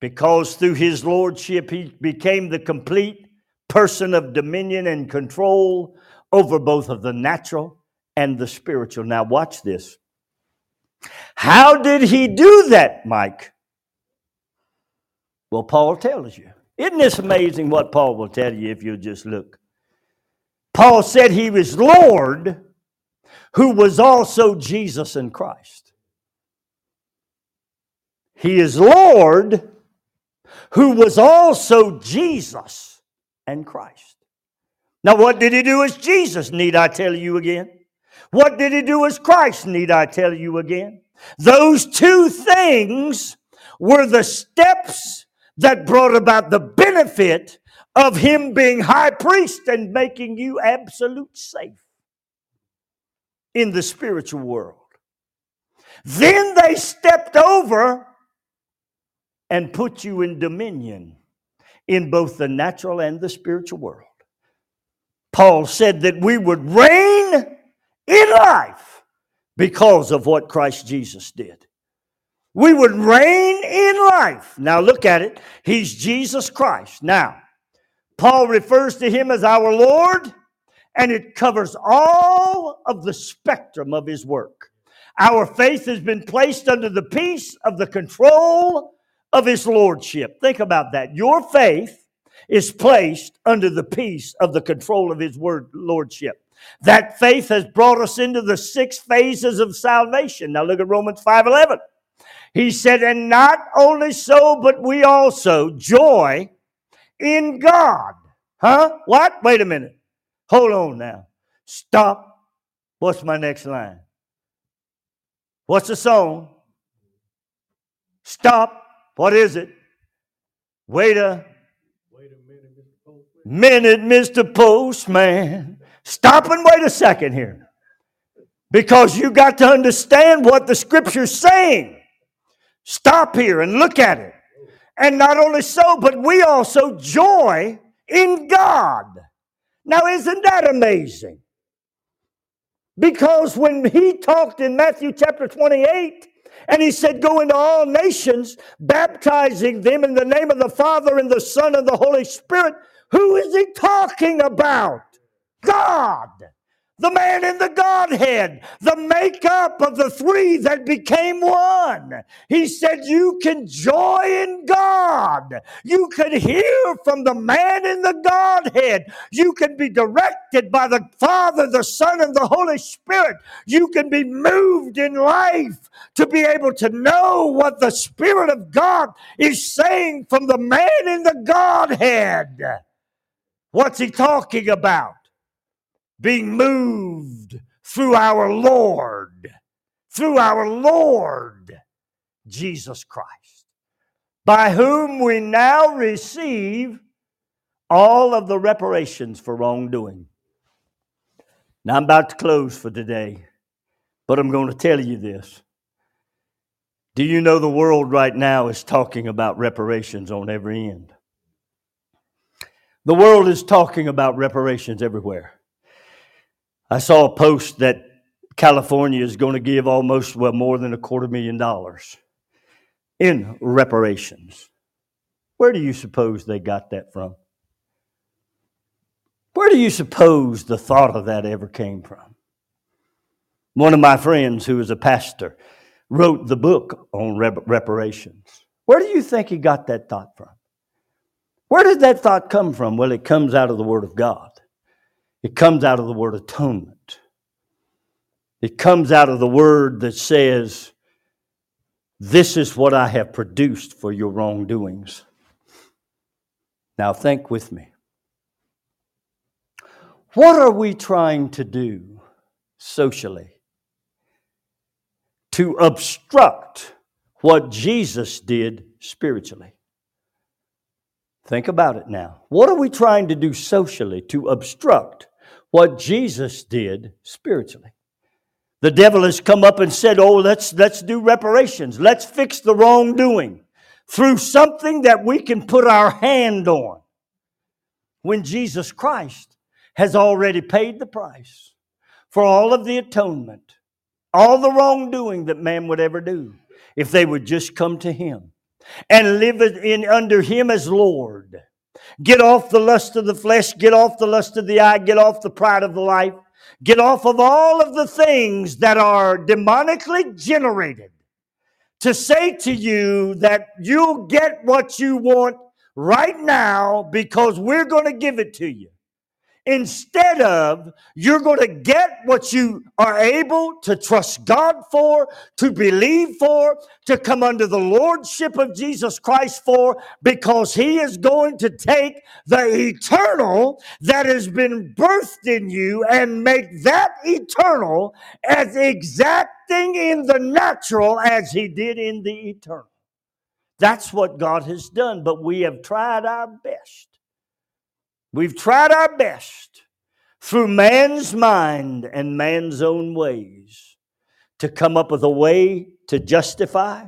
Because through his lordship, he became the complete person of dominion and control over both of the natural and the spiritual. Now, watch this. How did he do that, Mike? Well, Paul tells you. Isn't this amazing what Paul will tell you if you'll just look? Paul said he was Lord who was also Jesus in Christ. He is Lord who was also Jesus and Christ. Now, what did he do as Jesus? Need I tell you again? What did he do as Christ? Need I tell you again? Those two things were the steps that brought about the benefit of him being high priest and making you absolute safe in the spiritual world. Then they stepped over and put you in dominion in both the natural and the spiritual world. Paul said that we would reign in life because of what Christ Jesus did. We would reign in life. Now look at it. He's Jesus Christ. Now, Paul refers to him as our Lord, and it covers all of the spectrum of his work. Our faith has been placed under the peace of the control of his lordship. Think about that. Your faith is placed under the peace of the control of his word lordship. That faith has brought us into the six phases of salvation. Now look at Romans 5:11. He said, "And not only so, but we also joy in God." Huh? What? Wait a minute. Hold on now. Stop. What's my next line? What's the song? Stop. What is it? Wait a, wait a minute, Mr. Postman. Stop and wait a second here. Because you got to understand what the scripture's saying. Stop here and look at it. And not only so, but we also joy in God. Now, isn't that amazing? Because when he talked in Matthew chapter 28, and he said, Go into all nations, baptizing them in the name of the Father and the Son and the Holy Spirit. Who is he talking about? God the man in the Godhead, the makeup of the three that became one. He said, You can joy in God. You can hear from the man in the Godhead. You can be directed by the Father, the Son, and the Holy Spirit. You can be moved in life to be able to know what the Spirit of God is saying from the man in the Godhead. What's he talking about? Being moved through our Lord, through our Lord Jesus Christ, by whom we now receive all of the reparations for wrongdoing. Now, I'm about to close for today, but I'm going to tell you this. Do you know the world right now is talking about reparations on every end? The world is talking about reparations everywhere. I saw a post that California is going to give almost, well, more than a quarter million dollars in reparations. Where do you suppose they got that from? Where do you suppose the thought of that ever came from? One of my friends, who is a pastor, wrote the book on reparations. Where do you think he got that thought from? Where did that thought come from? Well, it comes out of the Word of God. It comes out of the word atonement. It comes out of the word that says, This is what I have produced for your wrongdoings. Now, think with me. What are we trying to do socially to obstruct what Jesus did spiritually? Think about it now. What are we trying to do socially to obstruct what Jesus did spiritually? The devil has come up and said, Oh, let's, let's do reparations. Let's fix the wrongdoing through something that we can put our hand on. When Jesus Christ has already paid the price for all of the atonement, all the wrongdoing that man would ever do, if they would just come to Him and live in under Him as Lord. Get off the lust of the flesh, get off the lust of the eye, get off the pride of the life, Get off of all of the things that are demonically generated to say to you that you'll get what you want right now because we're going to give it to you instead of you're going to get what you are able to trust God for, to believe for, to come under the lordship of Jesus Christ for, because He is going to take the eternal that has been birthed in you and make that eternal as exacting in the natural as He did in the eternal. That's what God has done, but we have tried our best We've tried our best through man's mind and man's own ways to come up with a way to justify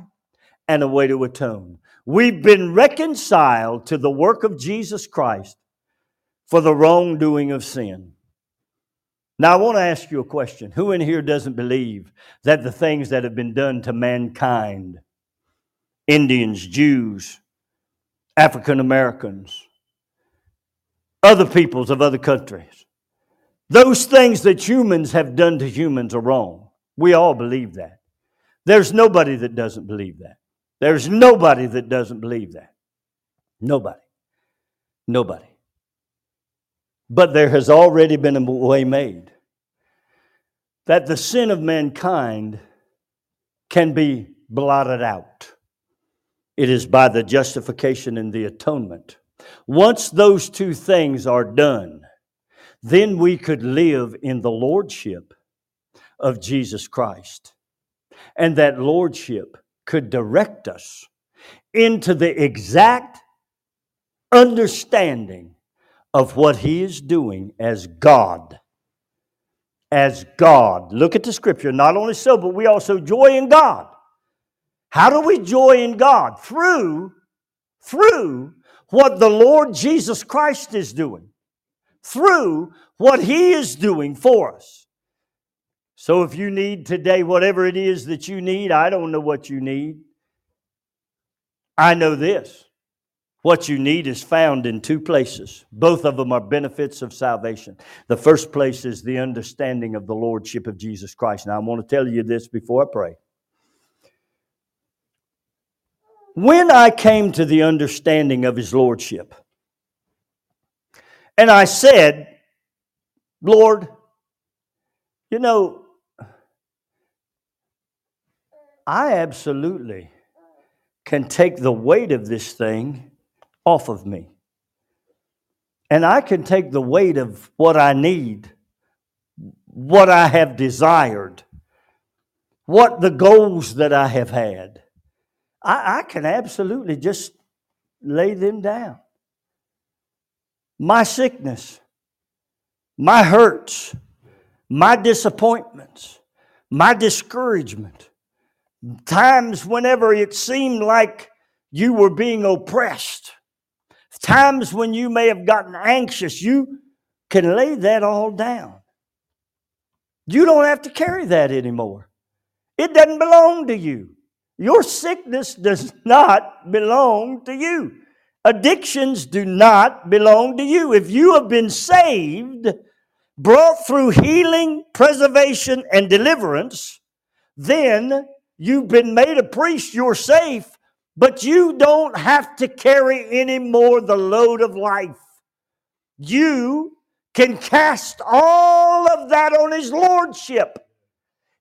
and a way to atone. We've been reconciled to the work of Jesus Christ for the wrongdoing of sin. Now, I want to ask you a question. Who in here doesn't believe that the things that have been done to mankind, Indians, Jews, African Americans, other peoples of other countries. Those things that humans have done to humans are wrong. We all believe that. There's nobody that doesn't believe that. There's nobody that doesn't believe that. Nobody. Nobody. But there has already been a way made that the sin of mankind can be blotted out. It is by the justification and the atonement once those two things are done, then we could live in the lordship of Jesus Christ. And that lordship could direct us into the exact understanding of what He is doing as God. As God. Look at the scripture. Not only so, but we also joy in God. How do we joy in God? Through, through what the Lord Jesus Christ is doing through what He is doing for us. So if you need today, whatever it is that you need, I don't know what you need. I know this. What you need is found in two places. Both of them are benefits of salvation. The first place is the understanding of the Lordship of Jesus Christ. Now, I want to tell you this before I pray. When I came to the understanding of his lordship, and I said, Lord, you know, I absolutely can take the weight of this thing off of me. And I can take the weight of what I need, what I have desired, what the goals that I have had. I, I can absolutely just lay them down. My sickness, my hurts, my disappointments, my discouragement, times whenever it seemed like you were being oppressed, times when you may have gotten anxious, you can lay that all down. You don't have to carry that anymore. It doesn't belong to you. Your sickness does not belong to you. Addictions do not belong to you. If you have been saved, brought through healing, preservation, and deliverance, then you've been made a priest, you're safe, but you don't have to carry anymore the load of life. You can cast all of that on his lordship.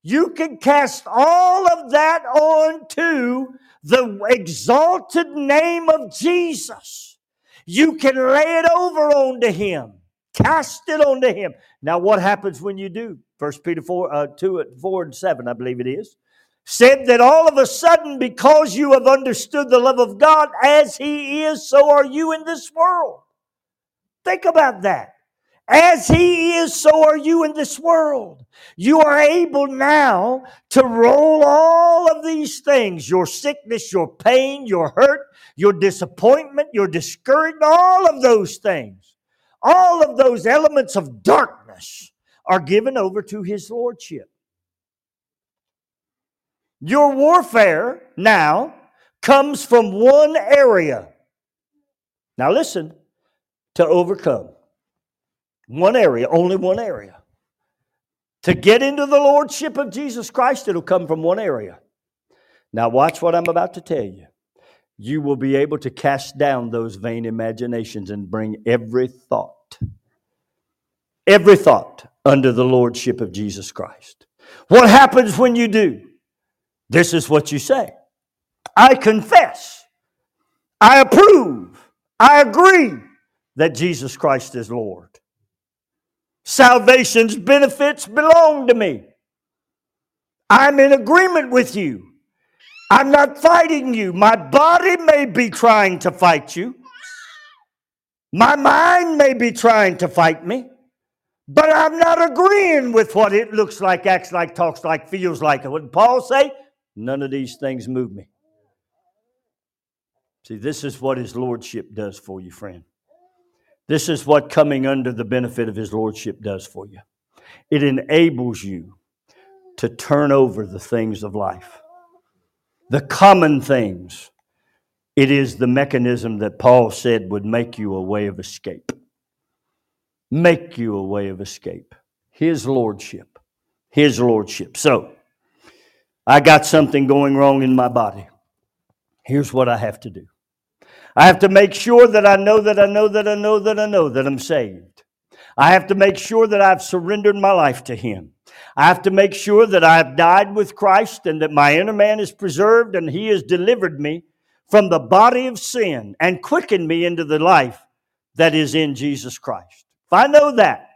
You can cast all of that on to the exalted name of Jesus. You can lay it over onto him. Cast it onto him. Now, what happens when you do? First Peter 4, uh, 2, 4 and 7, I believe it is. Said that all of a sudden, because you have understood the love of God as he is, so are you in this world. Think about that. As he is, so are you in this world. You are able now to roll all of these things your sickness, your pain, your hurt, your disappointment, your discouragement, all of those things, all of those elements of darkness are given over to his lordship. Your warfare now comes from one area. Now, listen to overcome. One area, only one area. To get into the Lordship of Jesus Christ, it'll come from one area. Now, watch what I'm about to tell you. You will be able to cast down those vain imaginations and bring every thought, every thought under the Lordship of Jesus Christ. What happens when you do? This is what you say I confess, I approve, I agree that Jesus Christ is Lord. Salvation's benefits belong to me. I'm in agreement with you. I'm not fighting you. My body may be trying to fight you. My mind may be trying to fight me. But I'm not agreeing with what it looks like, acts like, talks like, feels like. What Paul say? None of these things move me. See, this is what his lordship does for you, friend. This is what coming under the benefit of His Lordship does for you it enables you to turn over the things of life, the common things. It is the mechanism that Paul said would make you a way of escape. Make you a way of escape. His Lordship. His Lordship. So, I got something going wrong in my body. Here's what I have to do I have to make sure that I know that I know that I know that I know that I'm saved. I have to make sure that I've surrendered my life to Him. I have to make sure that I've died with Christ and that my inner man is preserved and He has delivered me from the body of sin and quickened me into the life that is in Jesus Christ. If I know that,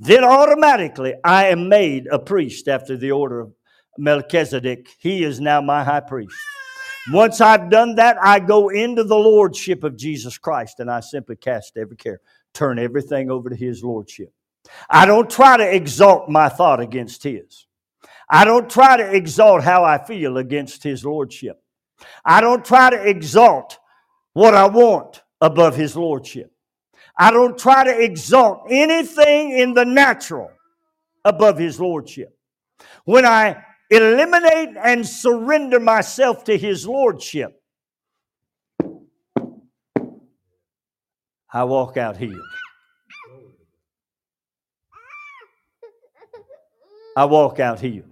then automatically I am made a priest after the order of Melchizedek. He is now my high priest. Once I've done that, I go into the lordship of Jesus Christ and I simply cast every care, turn everything over to his lordship. I don't try to exalt my thought against his. I don't try to exalt how I feel against his lordship. I don't try to exalt what I want above his lordship. I don't try to exalt anything in the natural above his lordship. When I eliminate and surrender myself to his lordship, I walk out healed. I walk out healed.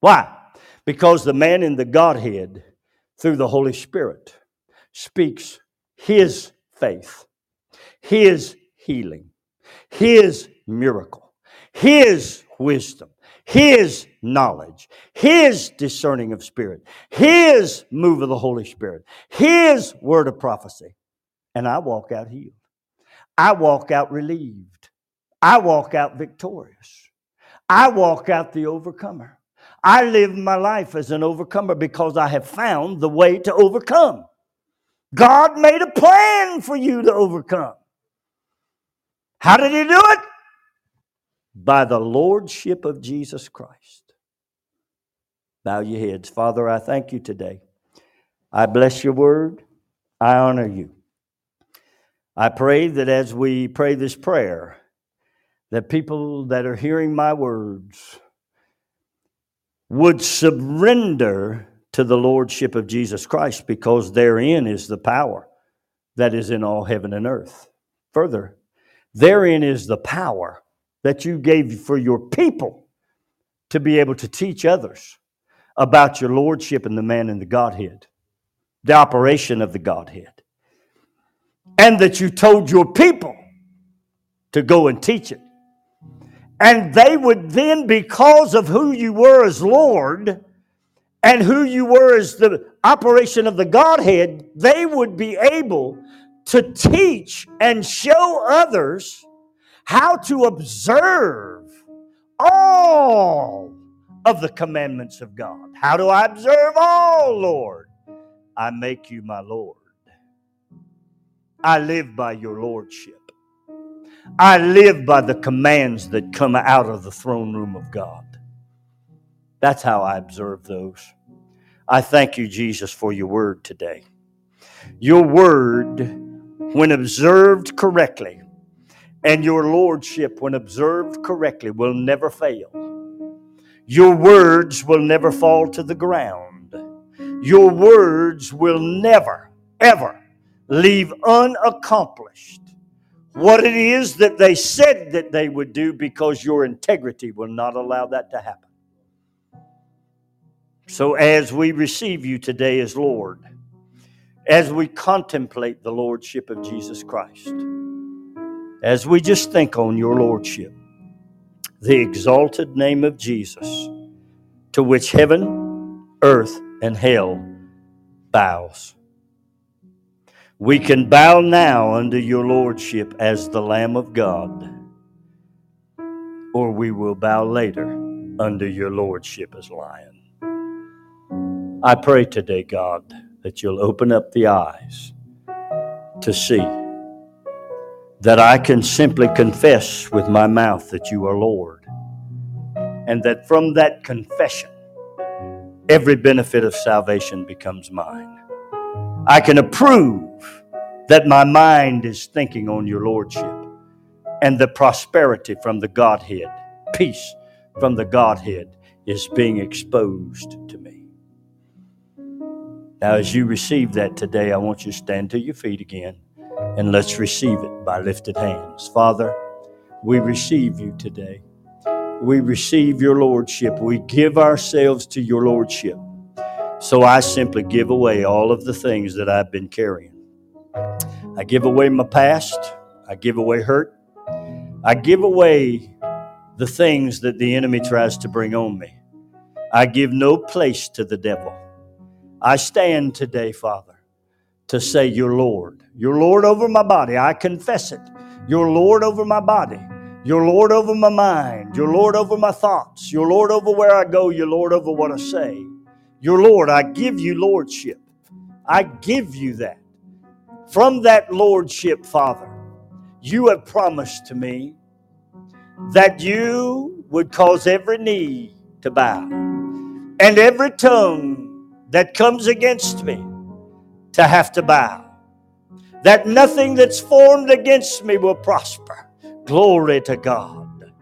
Why? Because the man in the Godhead, through the Holy Spirit, speaks his faith, his healing, his miracle, his wisdom, his knowledge, His discerning of spirit, His move of the Holy Spirit, His word of prophecy. And I walk out healed. I walk out relieved. I walk out victorious. I walk out the overcomer. I live my life as an overcomer because I have found the way to overcome. God made a plan for you to overcome. How did He do it? By the lordship of Jesus Christ. Bow your heads. Father, I thank you today. I bless your word. I honor you. I pray that as we pray this prayer, that people that are hearing my words would surrender to the lordship of Jesus Christ because therein is the power that is in all heaven and earth. Further, therein is the power that you gave for your people to be able to teach others about your lordship and the man in the Godhead, the operation of the Godhead. And that you told your people to go and teach it. And they would then, because of who you were as Lord and who you were as the operation of the Godhead, they would be able to teach and show others how to observe all of the commandments of God. How do I observe all, Lord? I make you my Lord. I live by your lordship. I live by the commands that come out of the throne room of God. That's how I observe those. I thank you, Jesus, for your word today. Your word, when observed correctly, and your lordship, when observed correctly, will never fail. Your words will never fall to the ground. Your words will never, ever leave unaccomplished what it is that they said that they would do because your integrity will not allow that to happen. So, as we receive you today as Lord, as we contemplate the Lordship of Jesus Christ, as we just think on your Lordship, the exalted name of Jesus, to which heaven, earth, and hell bows. We can bow now under your lordship as the Lamb of God, or we will bow later under your lordship as Lion. I pray today, God, that you'll open up the eyes to see that I can simply confess with my mouth that you are Lord, and that from that confession, every benefit of salvation becomes mine. I can approve that my mind is thinking on your Lordship and the prosperity from the Godhead, peace from the Godhead is being exposed to me. Now, as you receive that today, I want you to stand to your feet again and let's receive it by lifted hands. Father, we receive you today. We receive your Lordship. We give ourselves to your Lordship. So I simply give away all of the things that I've been carrying. I give away my past. I give away hurt. I give away the things that the enemy tries to bring on me. I give no place to the devil. I stand today, Father, to say, You're Lord. You're Lord over my body. I confess it. You're Lord over my body. You're Lord over my mind. You're Lord over my thoughts. You're Lord over where I go. You're Lord over what I say. Your Lord. I give you lordship. I give you that. From that lordship, Father, you have promised to me that you would cause every knee to bow and every tongue that comes against me to have to bow. That nothing that's formed against me will prosper. Glory to God.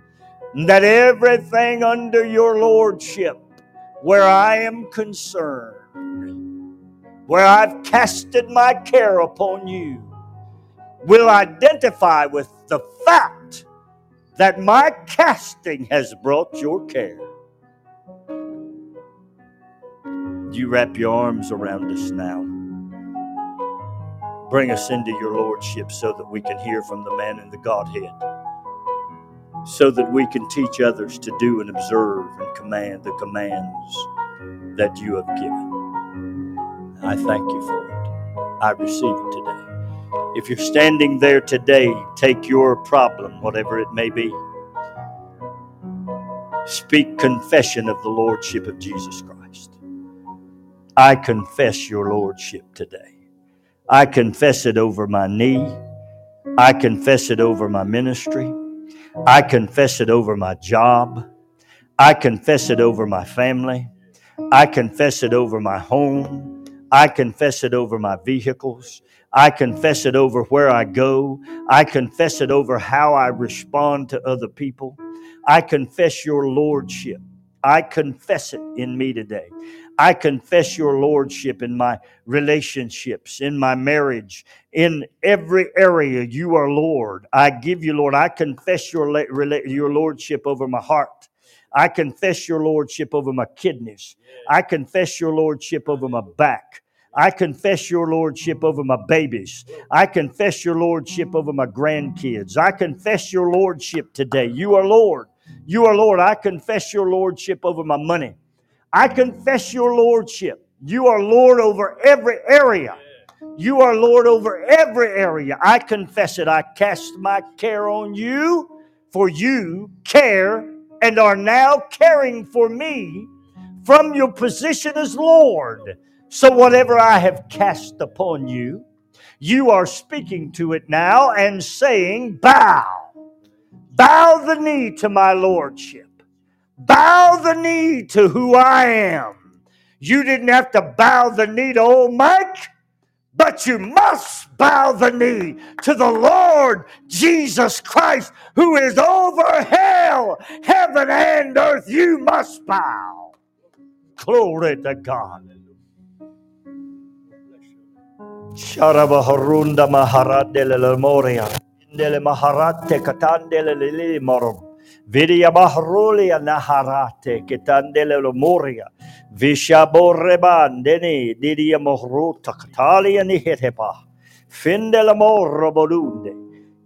And That everything under your lordship where I am concerned, where I've casted my care upon you, will identify with the fact that my casting has brought your care. You wrap your arms around us now. Bring us into your Lordship so that we can hear from the man in the Godhead so that we can teach others to do and observe and command the commands that you have given. I thank you for it. I receive it today. If you're standing there today, take your problem, whatever it may be. Speak confession of the Lordship of Jesus Christ. I confess your Lordship today. I confess it over my knee. I confess it over my ministry. I confess it over my job. I confess it over my family. I confess it over my home. I confess it over my vehicles. I confess it over where I go. I confess it over how I respond to other people. I confess your lordship. I confess it in me today. I confess your lordship in my relationships, in my marriage, in every area. You are Lord. I give you, Lord. I confess your, your lordship over my heart. I confess your lordship over my kidneys. I confess your lordship over my back. I confess your lordship over my babies. I confess your lordship over my grandkids. I confess your lordship today. You are Lord. You are Lord. I confess your lordship over my money. I confess your lordship. You are Lord over every area. You are Lord over every area. I confess it. I cast my care on you, for you care and are now caring for me from your position as Lord. So, whatever I have cast upon you, you are speaking to it now and saying, Bow. Bow the knee to my Lordship. Bow the knee to who I am. You didn't have to bow the knee to old Mike, but you must bow the knee to the Lord Jesus Christ, who is over hell, heaven, and earth. You must bow. Glory to God. Sharabaharunda Maharadele Moria. Dele Maharate Katandele Lili Morum. Vidia Mahrulia Naharate Ketandele Moria. Vishaboreban Deni Didia Mohruta Katalia Nihetepa. Findele Morro Bolunde.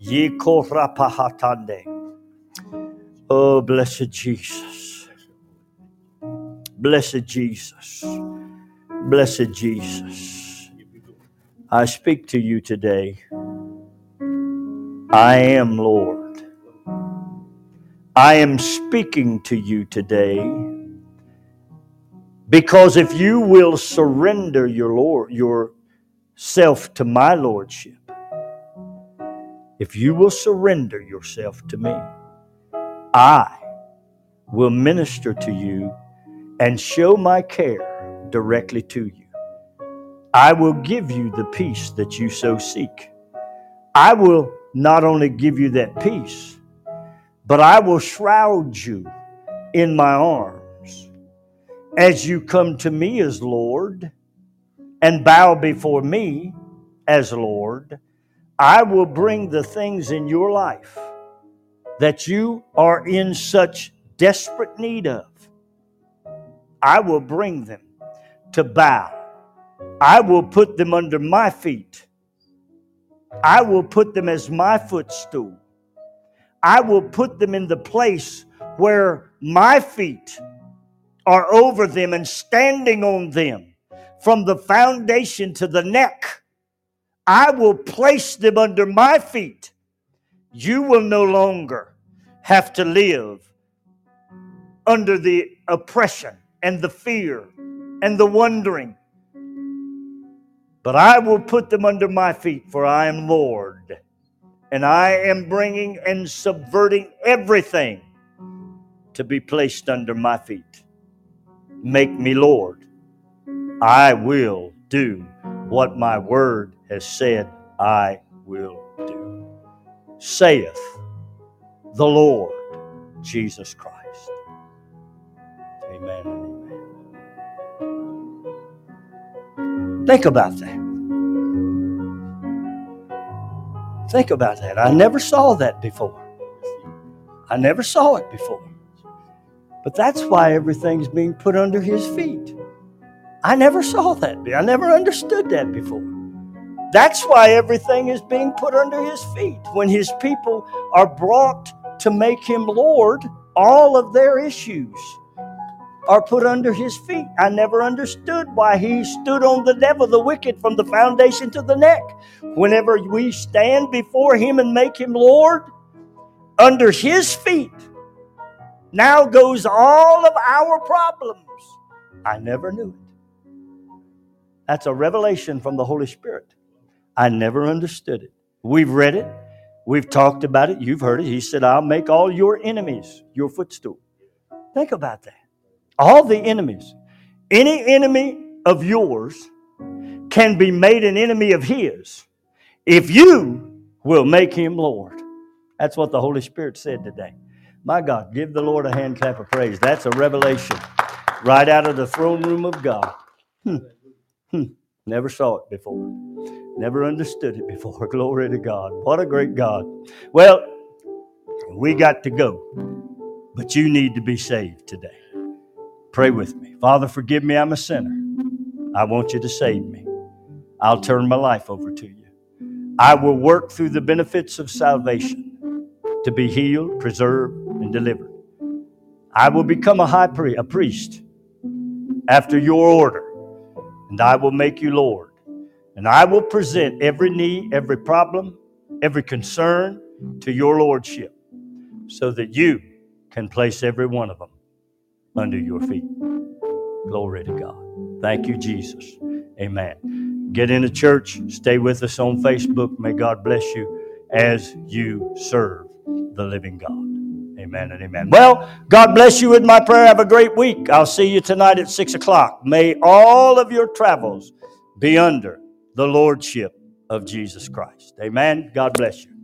Yiko Rapahatande. Oh, blessed Jesus. Blessed Jesus. Blessed Jesus. I speak to you today. I am Lord. I am speaking to you today because if you will surrender your Lord, yourself to my lordship, if you will surrender yourself to me, I will minister to you and show my care directly to you. I will give you the peace that you so seek. I will not only give you that peace, but I will shroud you in my arms as you come to me as Lord and bow before me as Lord. I will bring the things in your life that you are in such desperate need of. I will bring them to bow. I will put them under my feet I will put them as my footstool. I will put them in the place where my feet are over them and standing on them from the foundation to the neck. I will place them under my feet. You will no longer have to live under the oppression and the fear and the wondering but I will put them under my feet, for I am Lord. And I am bringing and subverting everything to be placed under my feet. Make me Lord. I will do what my word has said I will do. Saith the Lord Jesus Christ. Amen. Amen. Think about that. Think about that. I never saw that before. I never saw it before. But that's why everything's being put under his feet. I never saw that. I never understood that before. That's why everything is being put under his feet. When his people are brought to make him Lord, all of their issues are put under his feet. I never understood why he stood on the devil, the wicked, from the foundation to the neck. Whenever we stand before him and make him Lord, under his feet, now goes all of our problems. I never knew it. That's a revelation from the Holy Spirit. I never understood it. We've read it, we've talked about it, you've heard it. He said, I'll make all your enemies your footstool. Think about that all the enemies, any enemy of yours can be made an enemy of his if you will make him Lord. That's what the Holy Spirit said today. My God, give the Lord a hand clap of praise. That's a revelation right out of the throne room of God. Hmm. Hmm. Never saw it before. Never understood it before. Glory to God. What a great God. Well, we got to go, but you need to be saved today. Pray with me. Father, forgive me. I'm a sinner. I want you to save me. I'll turn my life over to you. I will work through the benefits of salvation to be healed, preserved, and delivered. I will become a high priest, a priest after your order, and I will make you Lord. And I will present every need, every problem, every concern to your lordship so that you can place every one of them under your feet. Glory to God. Thank you, Jesus. Amen. Get into church. Stay with us on Facebook. May God bless you as you serve the living God. Amen and amen. Well, God bless you with my prayer. Have a great week. I'll see you tonight at 6 o'clock. May all of your travels be under the Lordship of Jesus Christ. Amen. God bless you.